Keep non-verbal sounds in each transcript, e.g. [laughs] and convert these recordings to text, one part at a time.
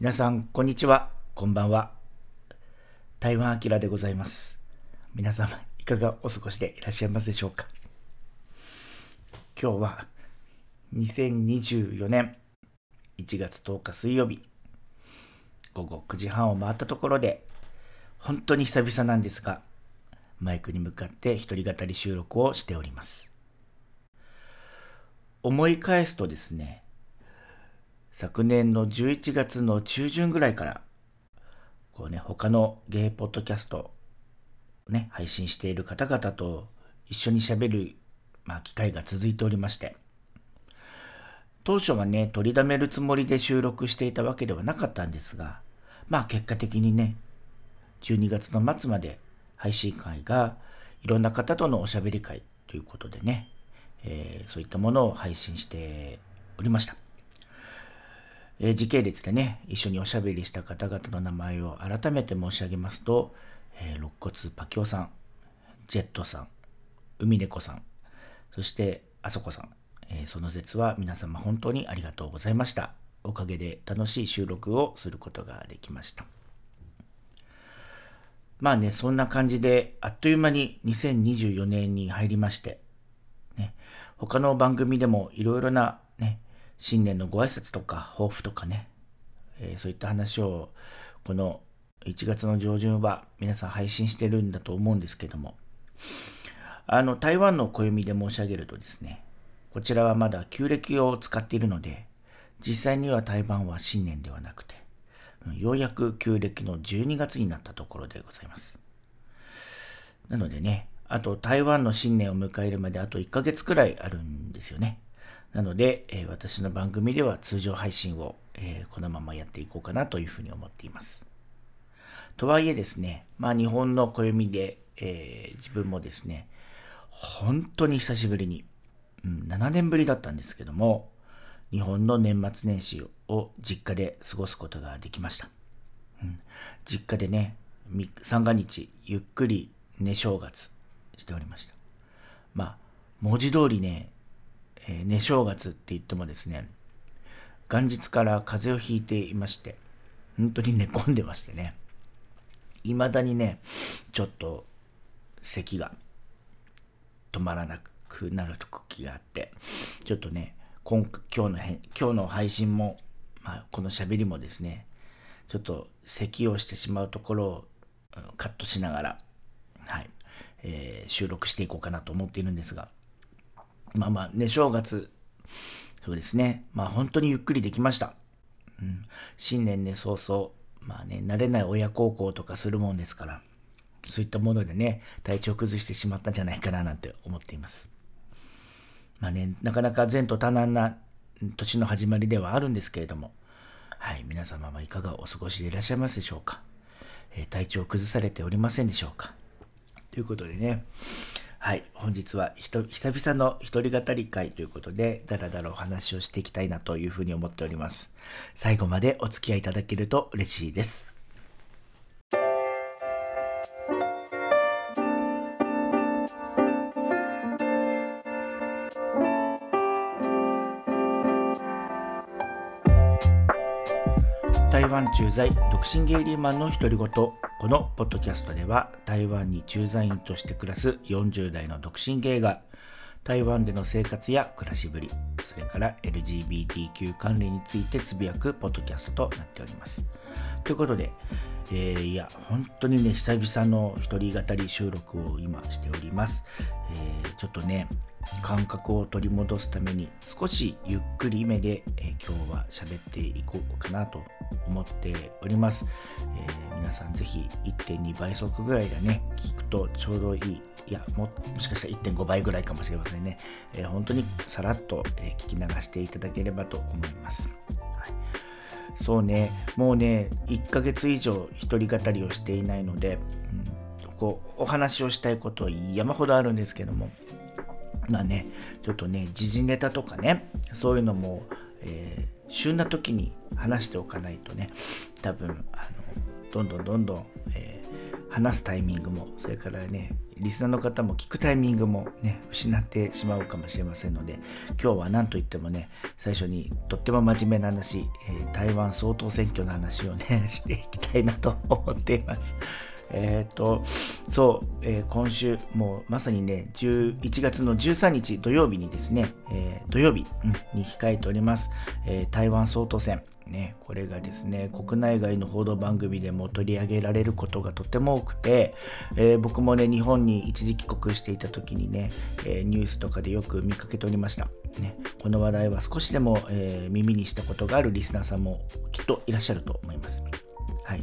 皆さん、こんにちは。こんばんは。台湾アキラでございます。皆様、いかがお過ごしでいらっしゃいますでしょうか。今日は、2024年1月10日水曜日、午後9時半を回ったところで、本当に久々なんですが、マイクに向かって一人語り収録をしております。思い返すとですね、昨年の11月の中旬ぐらいから、こうね、他のゲイポッドキャスト、ね、配信している方々と一緒に喋る、まあ、機会が続いておりまして、当初はね、取りだめるつもりで収録していたわけではなかったんですが、まあ結果的にね、12月の末まで配信会がいろんな方とのおしゃべり会ということでね、えー、そういったものを配信しておりました。えー、時系列でね、一緒におしゃべりした方々の名前を改めて申し上げますと、えー、肋骨パキオさん、ジェットさん、海猫さん、そしてあそこさん、えー、その説は皆様本当にありがとうございました。おかげで楽しい収録をすることができました。まあね、そんな感じで、あっという間に2024年に入りまして、ね、他の番組でもいろいろなね、新年のご挨拶とか抱負とかね、えー、そういった話をこの1月の上旬は皆さん配信してるんだと思うんですけども、あの、台湾の暦で申し上げるとですね、こちらはまだ旧暦を使っているので、実際には台湾は新年ではなくて、ようやく旧暦の12月になったところでございます。なのでね、あと台湾の新年を迎えるまであと1ヶ月くらいあるんですよね。なので、えー、私の番組では通常配信を、えー、このままやっていこうかなというふうに思っています。とはいえですね、まあ日本の暦で、えー、自分もですね、本当に久しぶりに、うん、7年ぶりだったんですけども、日本の年末年始を実家で過ごすことができました。うん、実家でね、三が日、ゆっくり寝正月しておりました。まあ、文字通りね、えー、寝正月って言ってもですね、元日から風邪をひいていまして、本当に寝込んでましてね、未だにね、ちょっと咳が止まらなくなる時があって、ちょっとね、今今日の今日の配信も、まあ、この喋りもですね、ちょっと咳をしてしまうところをカットしながら、はい、えー、収録していこうかなと思っているんですが、まあまあ、ね、正月、そうですね。まあ本当にゆっくりできました。うん。新年ね、早々、まあね、慣れない親孝行とかするもんですから、そういったものでね、体調崩してしまったんじゃないかななんて思っています。まあね、なかなか前途多難な年の始まりではあるんですけれども、はい、皆様はいかがお過ごしでいらっしゃいますでしょうか。えー、体調崩されておりませんでしょうか。ということでね、はい、本日は久々の一人語り会ということで、だらだらお話をしていきたいなというふうに思っております。最後までお付き合いいただけると嬉しいです。湾駐在独身ゲイリーマンの独り言。このポッドキャストでは台湾に駐在員として暮らす40代の独身芸が台湾での生活や暮らしぶりそれから LGBTQ 関連についてつぶやくポッドキャストとなっております。ということで、えー、いや本当にね久々の一人語り収録を今しております、えー、ちょっとね感覚を取り戻すために少しゆっくりめで、え、今日は喋っていこうかなと思っております、えー、皆さんぜひ1.2倍速ぐらいがね聞くとちょうどいい。いやもしかしたら1.5倍ぐらいかもしれませんね、えー、本当にさらっと、え聞き流していただければと思います、はい。そうね、もうね、1ヶ月以上一人語りをしていないので、うん、こうお話をしたいことは山ほどあるんですけども、まあね、ちょっとね、時事ネタとかね、そういうのも、えー、旬な時に話しておかないとね、多分、あのどんどんどんどん、えー、話すタイミングも、それからね、リスナーの方も聞くタイミングもね失ってしまうかもしれませんので今日は何といってもね最初にとっても真面目な話、えー、台湾総統選挙の話をね [laughs] していきたいなと思っています。えっ、ー、と、そう、えー、今週、もうまさにね、11月の13日土曜日にですね、えー、土曜日、に控えております、え台湾総統選。ね、これがですね、国内外の報道番組でも取り上げられることがとても多くて、えー、僕もね、日本に一時帰国していた時にね、えー、ニュースとかでよく見かけておりました。ね、この話題は少しでも、えー、耳にしたことがあるリスナーさんもきっといらっしゃると思います。はい。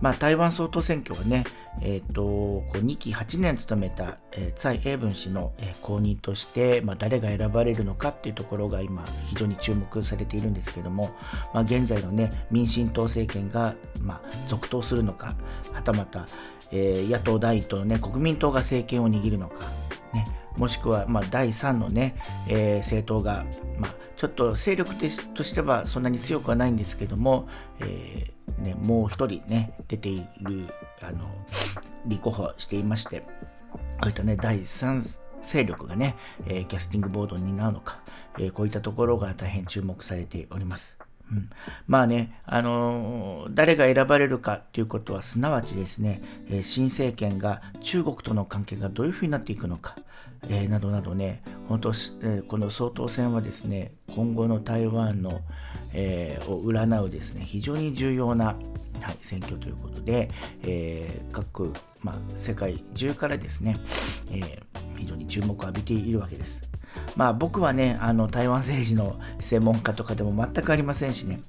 まあ、台湾総統選挙はね、えーと、こう2期8年務めた、えー、蔡英文氏の、えー、後任として、まあ、誰が選ばれるのかっていうところが今非常に注目されているんですけども、まあ、現在の、ね、民進党政権が、まあ、続投するのかはたまた、えー、野党第一党の、ね、国民党が政権を握るのか、ね、もしくは、まあ、第3のね、えー、政党が、まあ、ちょっと勢力としてはそんなに強くはないんですけども、えーね、もう一人ね、出ている、あの、立候補していまして、こういったね、第3勢力がね、えー、キャスティングボードに担うのか、えー、こういったところが大変注目されております。うん、まあね、あのー、誰が選ばれるかということは、すなわちですね、えー、新政権が中国との関係がどういうふうになっていくのか、えー、などなどね、本当、えー、この総統選はですね、今後の台湾の、えー、を占うですね、非常に重要な、はい、選挙ということで、えー、各、まあ、世界中からですね、えー、非常に注目を浴びているわけです。まあ僕はね、あの台湾政治の専門家とかでも全くありませんしね、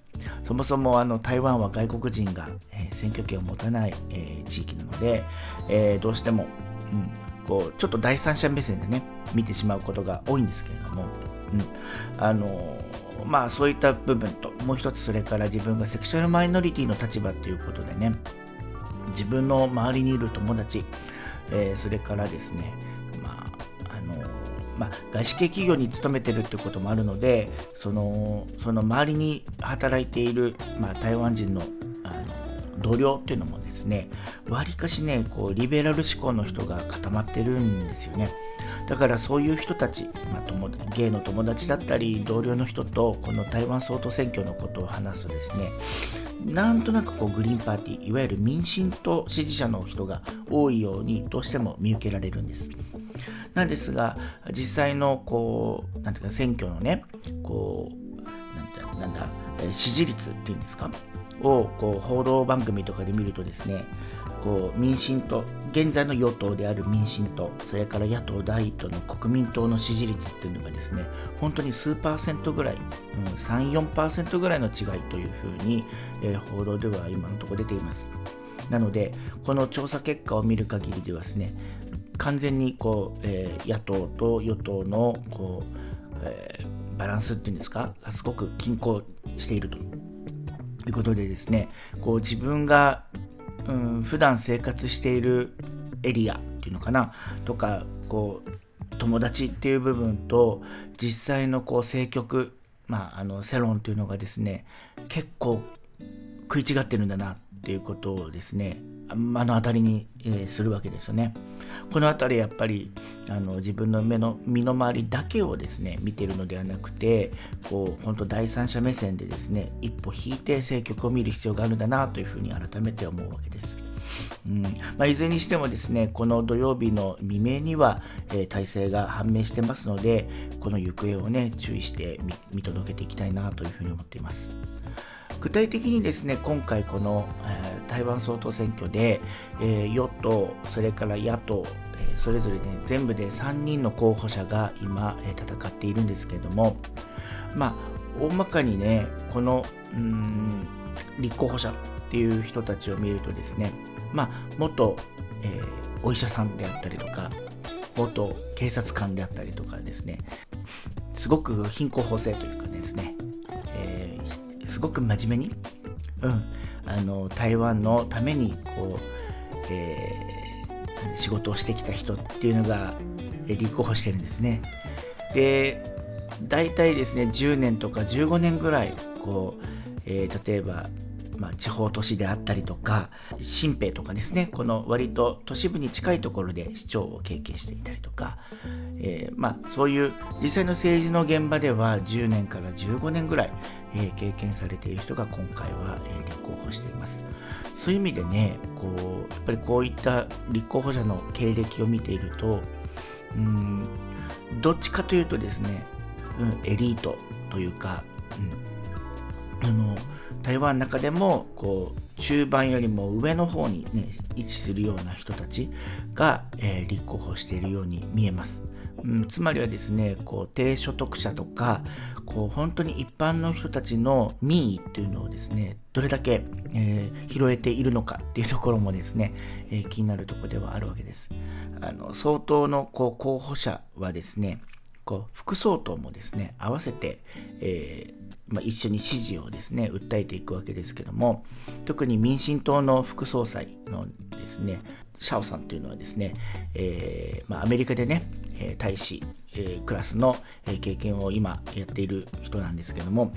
そもそもあの台湾は外国人が、えー、選挙権を持たない、えー、地域なので、えー、どうしても、うん、こうちょっと第三者目線でね見てしまうことが多いんですけれども、うん、あのまあそういった部分ともう一つそれから自分がセクシャルマイノリティの立場ということでね自分の周りにいる友達、えー、それからですねまああのまあ、外資系企業に勤めてるってこともあるのでそのその周りに働いている、まあ、台湾人の同僚っていうのもですねわりかしねこうリベラル思考の人が固まってるんですよね。だからそういう人たち、まあ、友ゲイの友達だったり同僚の人とこの台湾総統選挙のことを話すとですねなんとなくこうグリーンパーティーいわゆる民進党支持者の人が多いようにどうしても見受けられるんです。なんですが実際のこうなんていうか選挙のねこうなんだなんだ支持率っていうんですか？をこう報道番組とかで見るとですねこう民進党現在の与党である民進党それから野党第一党の国民党の支持率っていうのがですね本当に数パーセントぐらい、うん、34%ぐらいの違いというふうに、えー、報道では今のところ出ています。なのでこの調査結果を見る限りではですね完全にこう、えー、野党と与党のこう、えー、バランスっていうんですかすごく均衡していると。ということでですねこう自分が、うん、普段生活しているエリアっていうのかなとかこう友達っていう部分と実際のこう政局、まあ、あの世論というのがですね結構食い違ってるんだなっていうことをですね目の当たりに、えするわけですよね。この辺りやっぱりあの自分の目の身の回りだけをですね見てるのではなくてこう本当第三者目線でですね一歩引いて政局を見る必要があるんだなというふうに改めて思うわけです。うんまあ、いずれにしてもですねこの土曜日の未明には、えー、体制が判明してますのでこの行方をね注意して見届けていきたいなというふうに思っています。具体的にですね今回この、えー、台湾総統選挙で、えー、与党それから野党、えー、それぞれね全部で3人の候補者が今、え戦っているんですけれどもまあ大まかにねこのうん立候補者っていう人たちを見るとですねまあ元、えお医者さんであったりとか元警察官であったりとかですねすごく貧困法制というかですねすごく真面目に、うん、あの台湾のためにこう、えー、仕事をしてきた人っていうのが立候補してるんですね。で大体ですね10年とか15年ぐらいこう、えー、例えばまあ、地方都市であったりとか新兵とかですねこの割と都市部に近いところで市長を経験していたりとか、えー、まあ、そういう実際の政治の現場では10年から15年ぐらい、えー、経験されている人が今回は、え立候補しています。そういう意味でねこうやっぱりこういった立候補者の経歴を見ているとうんどっちかというとですね、うん、エリートというか、うん、あの台湾の中でもこう中盤よりも上の方に、ね、位置するような人たちが、えー、立候補しているように見えます。うん、つまりはですねこう低所得者とかこう本当に一般の人たちの民意っていうのをですねどれだけ、えー、拾えているのかっていうところもですね、えー、気になるところではあるわけです。あの相当のこう候補者はですねこう副総統もですね合わせて、えーまあ、一緒に支持をですね訴えていくわけですけども特に民進党の副総裁のですねシャオさんというのはですね、えーまあ、アメリカでね大使、えー、クラスの経験を今やっている人なんですけども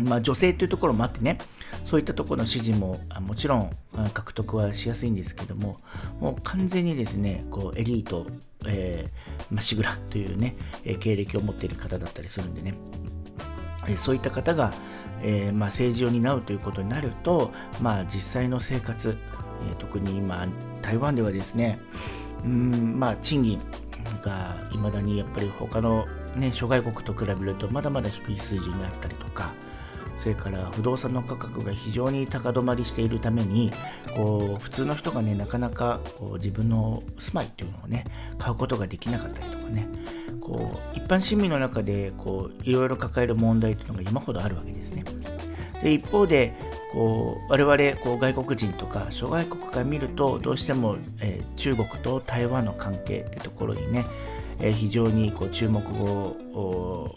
まあ、女性というところもあってね、そういったところの支持ももちろん獲得はしやすいんですけども、もう完全にですね、こうエリート、え、まあ、シグラというね、経歴を持っている方だったりするんでね、そういった方が、えー、まあ、政治を担うということになると、まあ、実際の生活、えー、特に今台湾ではですねうんまあ賃金がいまだにやっぱり他の、ね、諸外国と比べるとまだまだ低い水準にあったりとかそれから不動産の価格が非常に高止まりしているためにこう普通の人がねなかなかこう自分の住まいっていうのをね買うことができなかったりとかね。こう一般市民の中でこういろいろ抱える問題というのが山ほどあるわけですね。で一方でこう我々こう外国人とか諸外国から見るとどうしても、えー、中国と台湾の関係ってところにね、えー、非常にこう注目を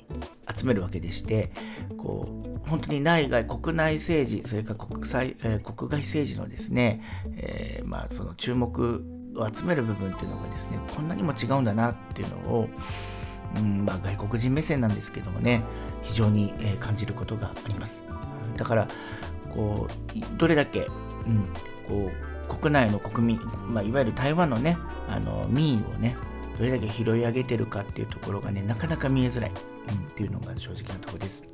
集めるわけでしてこう本当に内外国内政治それから国際、えー、国外政治のですね、えー、まあ、その注目を集める部分っていうのがですねこんなにも違うんだなっていうのを、うんまあ、外国人目線なんですけどもね非常に、え、感じることがあります。だからこうどれだけ、うん、こう国内の国民、まあ、いわゆる台湾のねあの民意をねどれだけ拾い上げてるかっていうところがねなかなか見えづらい、うん、っていうのが正直なところです。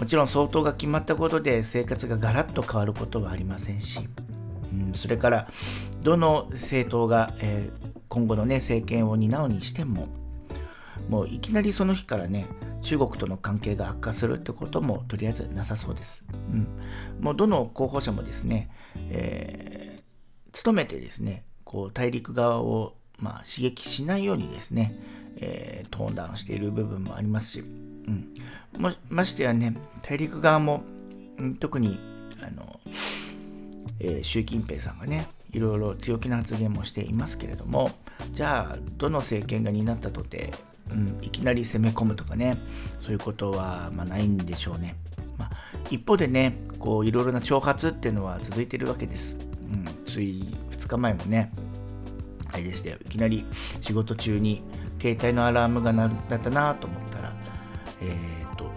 もちろん相当が決まったことで生活がガラッと変わることはありませんし、うん、それからどの政党が、えー、今後のね政権を担うにしてももういきなりその日からね中国との関係が悪化するってこともとりあえずなさそうです。うん、もうどの候補者もですね、えー、努めてですねこう大陸側をまあ、刺激しないようにですね、えー、トーンダウンしている部分もありますし、うん、もましてやね、大陸側も、うん、特にあの、えー、習近平さんがね、いろいろ強気な発言もしていますけれども、じゃあ、どの政権が担ったとて、うん、いきなり攻め込むとかね、そういうことは、ま、ないんでしょうね。まあ、一方でね、こういろいろな挑発っていうのは続いてるわけです。うん、つい2日前もね、あれでしたよいきなり仕事中に携帯のアラームが鳴ったなと思ったら、えーと、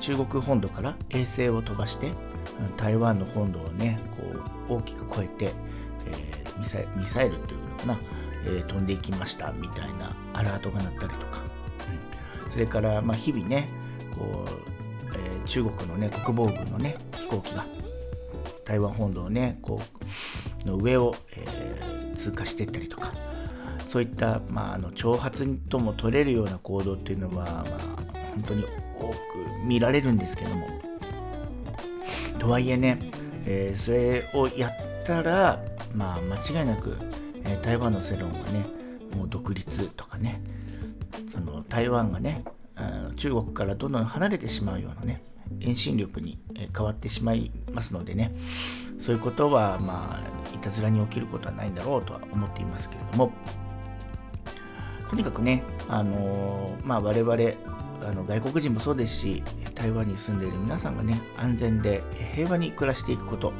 中国本土から衛星を飛ばして台湾の本土をねこう大きく超えて、えー、ミサミサイルというのかな、え、飛んでいきましたみたいなアラートが鳴ったりとか、うん、それから、ま、日々ねこう、えー、中国のね国防軍のね飛行機が台湾本土のねこうの上を、えー通過していったりとか。そういった、まあ、あの挑発とも取れるような行動っていうのは、まあ、本当に多く見られるんですけども。とはいえね、えー、それをやったら、まあ、間違いなく、え、台湾の世論はねもう独立とかねその台湾がね中国からどんどん離れてしまうようなね遠心力に変わってしまいますのでねそういうことはまあいたずらに起きることはないんだろうとは思っていますけれどもとにかくねあのまあ我々あの外国人もそうですし台湾に住んでいる皆さんがね安全で平和に暮らしていくこと、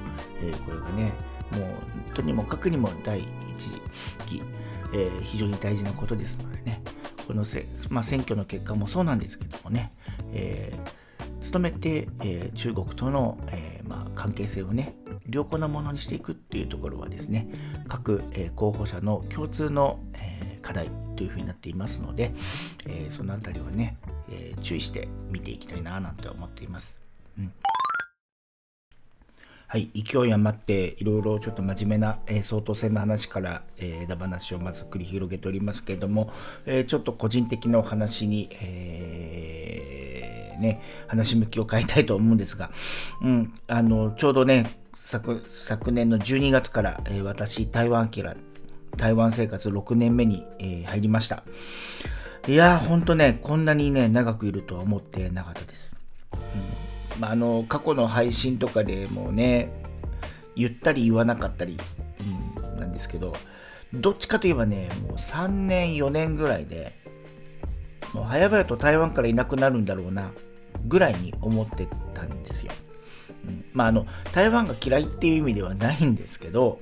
え、これがねもうとにもかくにも第一義、えー、非常に大事なことですのでね。このせ、まあ、選挙の結果もそうなんですけどもね、えー努めて、えー、中国との、えー、まあ、関係性をね良好なものにしていくっていうところはですね各、え候補者の共通の、え課題というふうになっていますので、えそのあたりはね、え注意して見ていきたいななんて思っています。うん。はい、勢い余っていろいろちょっと真面目な、えー、総統選の話から、えー、枝話をまず繰り広げておりますけれども、え、ちょっと個人的なお話に、えー、ね、話向きを変えたいと思うんですが、うん、あの、ちょうどね、昨昨年の12月から、え、私、台湾キラ、台湾生活6年目に、え、入りました。いやー、ほんとね、こんなにね、長くいるとは思ってなかったです。うんまあ、あの過去の配信とかでもね言ったり言わなかったり、うん、なんですけどどっちかといえばねもう3年4年ぐらいでもう早々と台湾からいなくなるんだろうなぐらいに思ってたんですよ。うん、まあ、あの台湾が嫌いっていう意味ではないんですけど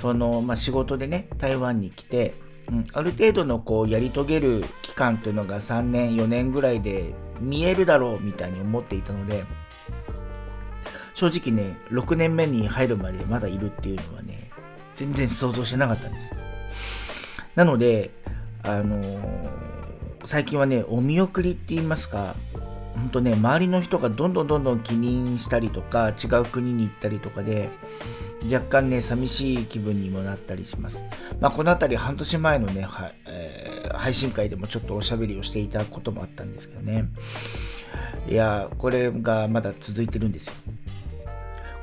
その、まあ、仕事でね台湾に来て、うん、ある程度のこうやり遂げる期間というのが3年4年ぐらいで見えるだろうみたいに思っていたので正直ね、6年目に入るまでまだいるっていうのはね、全然想像してなかったんです。なので、あのー、最近はね、お見送りって言いますか、本当ね、周りの人がどんどんどんどん気にしたりとか、違う国に行ったりとかで、若干ね、寂しい気分にもなったりします。まあ、この辺り半年前のね、はえー、配信会でもちょっとおしゃべりをしていたこともあったんですけどね。いや、これがまだ続いてるんですよ。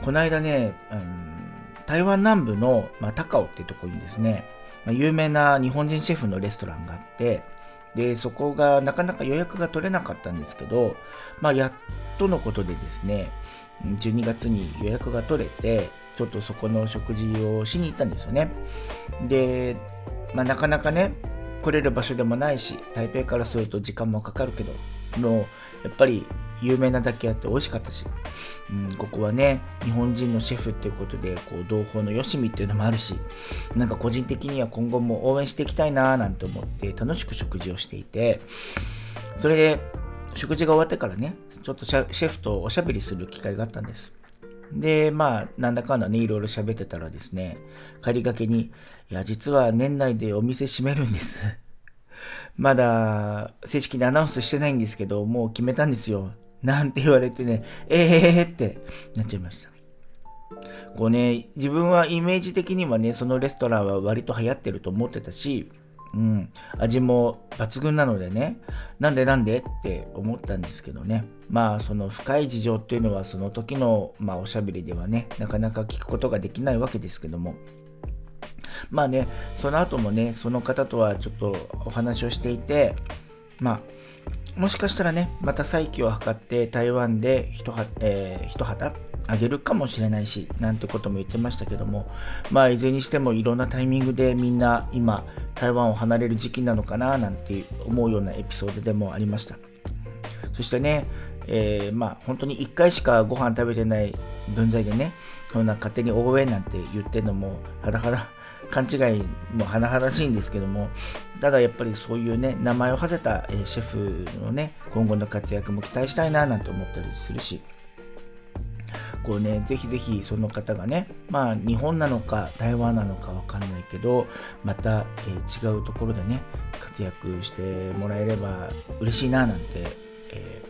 この間ね、うん、台湾南部の、まあ、高尾っていうところにですね、まあ、有名な日本人シェフのレストランがあって、で、そこがなかなか予約が取れなかったんですけど、まあ、やっとのことでですね、12月に予約が取れて、ちょっとそこの食事をしに行ったんですよね。で、まあ、なかなかね、来れる場所でもないし、台北からすると時間もかかるけど、のやっぱり有名なだけあって美味しかったし、うん、ここはね、日本人のシェフっていうことで、こう、同胞のよしみっていうのもあるし、なんか個人的には今後も応援していきたいなぁなんて思って楽しく食事をしていて、それで食事が終わってからね、ちょっとシェフとおしゃべりする機会があったんです。で、まあ、なんだかんだね、いろいろ喋ってたらですね、帰りがけに、いや、実は年内でお店閉めるんです。まだ正式にアナウンスしてないんですけど、もう決めたんですよ。なんて言われてね、ええーってなっちゃいました。こうね、自分はイメージ的にはね、そのレストランは割と流行ってると思ってたし、うん、味も抜群なのでね、なんでなんで？って思ったんですけどね、まあその深い事情っていうのはその時の、まあ、おしゃべりではね、なかなか聞くことができないわけですけども、まあね、その後もね、その方とはちょっとお話をしていて、まあ、もしかしたらね、また再起を図って台湾で一旗、えー、旗あげるかもしれないし、なんてことも言ってましたけども、まあ、いずれにしてもいろんなタイミングでみんな今、台湾を離れる時期なのかな、なんて思うようなエピソードでもありました。そしてね、えー、まあ、本当に1回しかご飯食べてない分際でね、そんな勝手に応援なんて言ってるのも、はらはら勘違いも甚だしいんですけども、ただやっぱりそういうね、名前を馳せた、えシェフのね、今後の活躍も期待したいななんて思ったりするし、こうね、ぜひぜひその方がね、まあ日本なのか台湾なのかわかんないけど、また、えー、違うところでね、活躍してもらえれば嬉しいななんて、え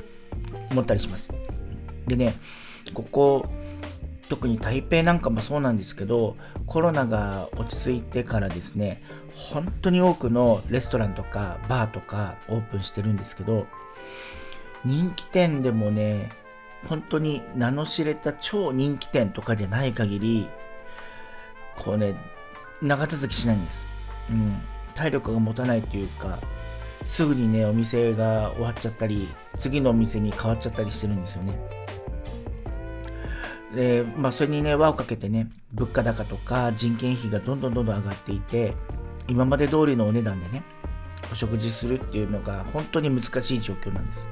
ー、思ったりします。でね、ここ特に台北なんかもそうなんですけどコロナが落ち着いてからですね本当に多くのレストランとかバーとかオープンしてるんですけど人気店でもね本当に名の知れた超人気店とかじゃない限りこうね長続きしないんです、うん、体力が持たないというかすぐにねお店が終わっちゃったり次のお店に変わっちゃったりしてるんですよね。で、まあ、それにね、輪をかけてね、物価高とか人件費がどんどんどんどん上がっていて、今まで通りのお値段でね、お食事するっていうのが本当に難しい状況なんです。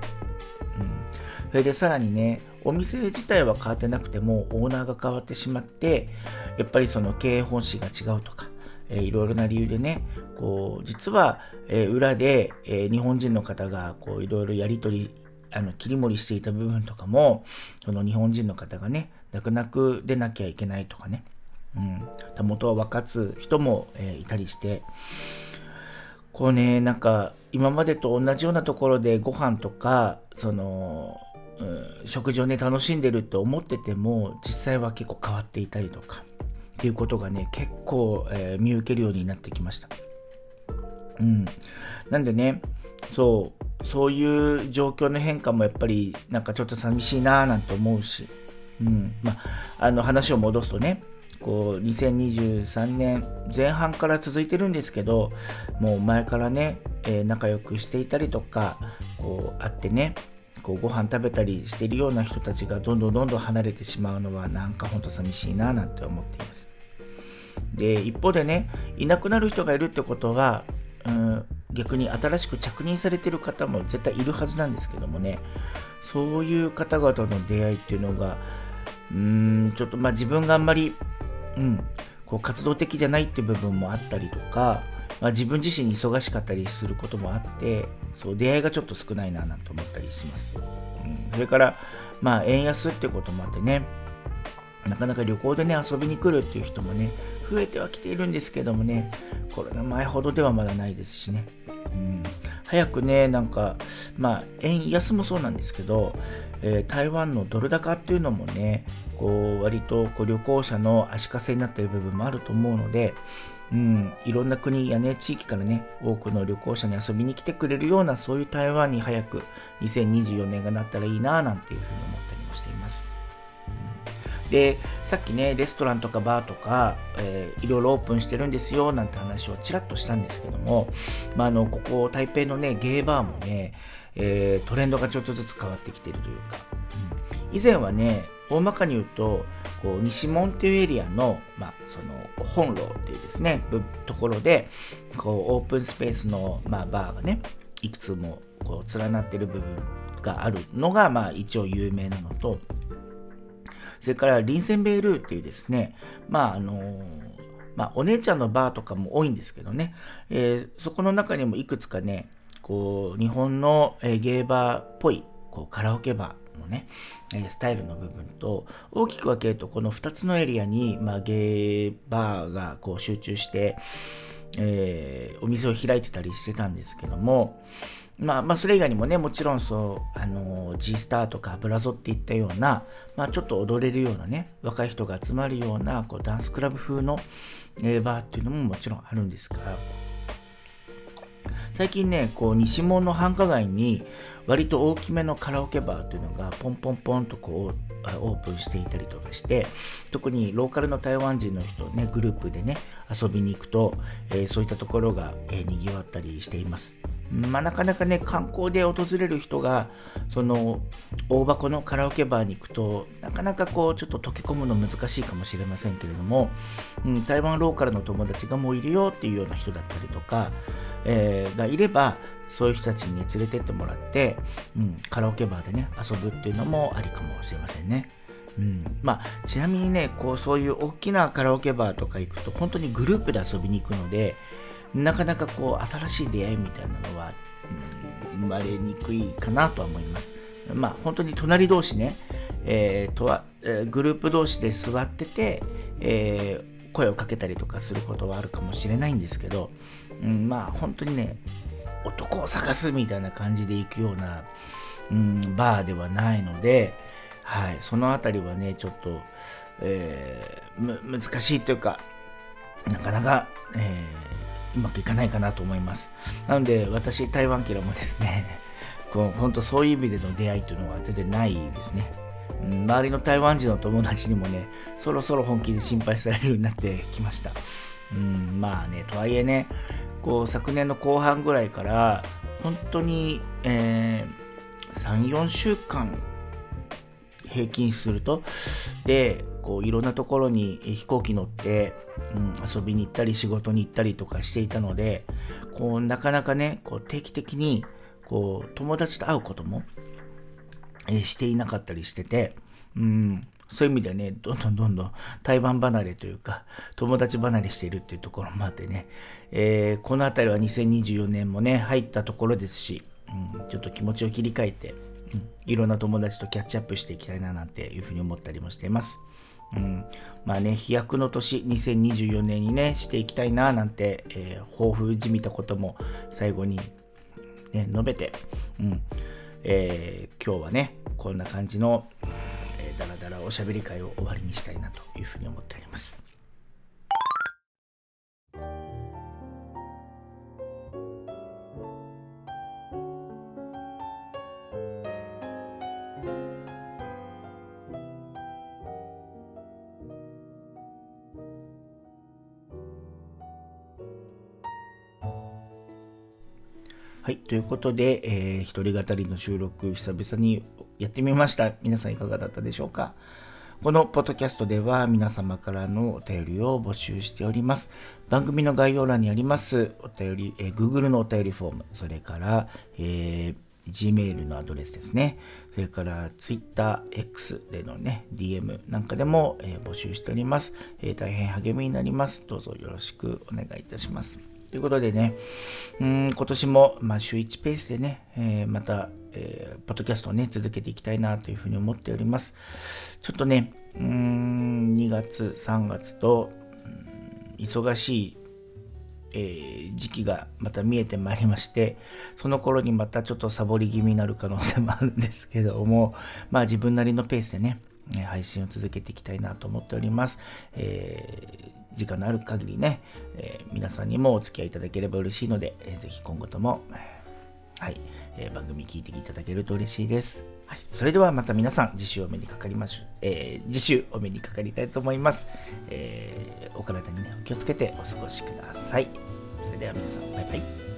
うん。それでさらにね、お店自体は変わってなくても、オーナーが変わってしまって、やっぱりその経営方針が違うとか、えー、いろいろな理由でね、こう、実は、えー、裏で、えー、日本人の方が、こう、いろいろやり取りあの切り盛りしていた部分とかもその日本人の方がね泣く泣く出なきゃいけないとかね、うん、たもとは分かつ人も、えー、いたりして。こうねなんか今までと同じようなところでご飯とかその、うん、食事をね楽しんでるって思ってても実際は結構変わっていたりとか。っていうことがね結構、えー、見受けるようになってきました。うん、なんでねそうそういう状況の変化もやっぱりなんかちょっと寂しいなーなんて思うし、うんまあ、の話を戻すとねこう2023年前半から続いてるんですけどもう前からね、えー、仲良くしていたりとかこう会ってねこうご飯食べたりしてるような人たちがどんどんどんどん離れてしまうのはなんかほんと寂しいななんて思っています。で一方でねいなくなる人がいるってことは、うん、逆に新しく着任されてる方も絶対いるはずなんですけどもねそういう方々の出会いっていうのがうーんちょっとまあ自分があんまり、うん、こう活動的じゃないっていう部分もあったりとか、まあ、自分自身に忙しかったりすることもあってそう出会いがちょっと少ないななんて思ったりします、うん、それからまあ円安っていうこともあってねなかなか旅行でね遊びに来るっていう人もね増えてはきているんですけどもねコロナ前ほどではまだないですしね、うん、早くねなんかまあ円安もそうなんですけど、えー、台湾のドル高っていうのもねこう割とこう旅行者の足かせになっている部分もあると思うのでうん、いろんな国やね、地域からね、多くの旅行者に遊びに来てくれるような、そういう台湾に早く2024年がなったらいいな、なんていうふうに思ったりもしています。で、さっきね、レストランとかバーとか、えー、いろいろオープンしてるんですよ、なんて話をちらっとしたんですけども、まあ、あの、ここ、台北のね、ゲーバーもね、えー、トレンドがちょっとずつ変わってきているというか、うん、以前はね、大まかに言うと、こう西門っていうエリアの,、まあ、その本楼っていうですね、ところで、こうオープンスペースの、まあ、バーがね、いくつもこう連なってる部分があるのが、まあ、一応有名なのと、それからリンセンベールっていうですね、まああのまあ、お姉ちゃんのバーとかも多いんですけどね、えー、そこの中にもいくつかね、こう日本の、え、ゲーバーっぽいこうカラオケバーのね、スタイルの部分と大きく分けるとこの2つのエリアに、まあ、ゲーバーがこう集中して、えー、お店を開いてたりしてたんですけども、まあ、まあ、それ以外にもね、もちろんそう、あの、G スターとかブラゾっていったような、まあ、ちょっと踊れるようなね、若い人が集まるような、こう、ダンスクラブ風の、えー、バーっていうのももちろんあるんですが、最近ね、こう、西門の繁華街に、割と大きめのカラオケバーというのが、ポンポンポンとこう、オープンしていたりとかして、特にローカルの台湾人の人ね、グループでね、遊びに行くと、えー、そういったところが、えー、賑わったりしています。まあ、なかなかね、観光で訪れる人が、その、大箱のカラオケバーに行くと、なかなかこう、ちょっと溶け込むの難しいかもしれませんけれども、うん、台湾ローカルの友達がもういるよっていうような人だったりとか、えー、がいれば、そういう人たちに、ね、連れてってもらって、うん、カラオケバーでね、遊ぶっていうのもありかもしれませんね。うん、まあ、ちなみにね、こう、そういう大きなカラオケバーとか行くと、本当にグループで遊びに行くので、なかなかこう新しい出会いみたいなのは、うん、生まれにくいかなとは思います。まあ本当に隣同士ね、えー、とは、えー、グループ同士で座ってて、えー、声をかけたりとかすることはあるかもしれないんですけど、うん、まあ本当にね男を探すみたいな感じで行くような、うん、バーではないので、はい、その辺りはねちょっと、えー、難しいというかなかなか、えーうまくいかないかなと思います。なので、私、台湾キラもですね、[laughs] こう本当そういう意味での出会いというのは全然ないですね。うん、周りの台湾人の友達にもね、そろそろ本気で心配されるようになってきました。うん、まあね、とはいえね、こう昨年の後半ぐらいから、本当に、えー、3、4週間平均すると、で、こういろんなところに飛行機乗って、うん、遊びに行ったり仕事に行ったりとかしていたのでこうなかなかねこう定期的にこう友達と会うことも、えしていなかったりしてて、うん、そういう意味ではねどんどんどんどん台湾離れというか友達離れしているっていうところもあってね、えー、この辺りは2024年もね入ったところですし、うん、ちょっと気持ちを切り替えて、いろんな友達とキャッチアップしていきたいななんていうふうに思ったりもしています。うん、まあね、飛躍の年、2024年にね、していきたいななんて、えー、抱負じみたことも最後に、ね、述べて、うんえー、今日はね、こんな感じの、えー、だらだらおしゃべり会を終わりにしたいなというふうに思っております。はい。ということで、えー、一人語りの収録、久々にやってみました。皆さんいかがだったでしょうか？このポッドキャストでは皆様からのお便りを募集しております。番組の概要欄にありますお便り、えー、Google のお便りフォーム、それから、えー Gmail のアドレスですね。それから TwitterX でのね、DM なんかでも、えー、募集しております、えー、大変励みになります。どうぞよろしくお願いいたします。ということでね、うん今年も、まあ、週1ペースでね、えー、また、えー、ポッドキャストをね、続けていきたいなというふうに思っております。ちょっとね、うん、2月、3月と、忙しい、えー、時期がまた見えてまいりまして、その頃にまたちょっとサボり気味になる可能性もあるんですけども、まあ自分なりのペースでねね、配信を続けていきたいなと思っております。えー、時間のある限りね、えー、皆さんにもお付き合いいただければ嬉しいので、えー、ぜひ今後とも、はい、えー、番組聞いていただけると嬉しいです。はい、それではまた皆さん、次週お目にかかりましょう。えー、次週お目にかかりたいと思います。えー、お体にね、お気をつけてお過ごしください。それでは皆さん、バイバイ。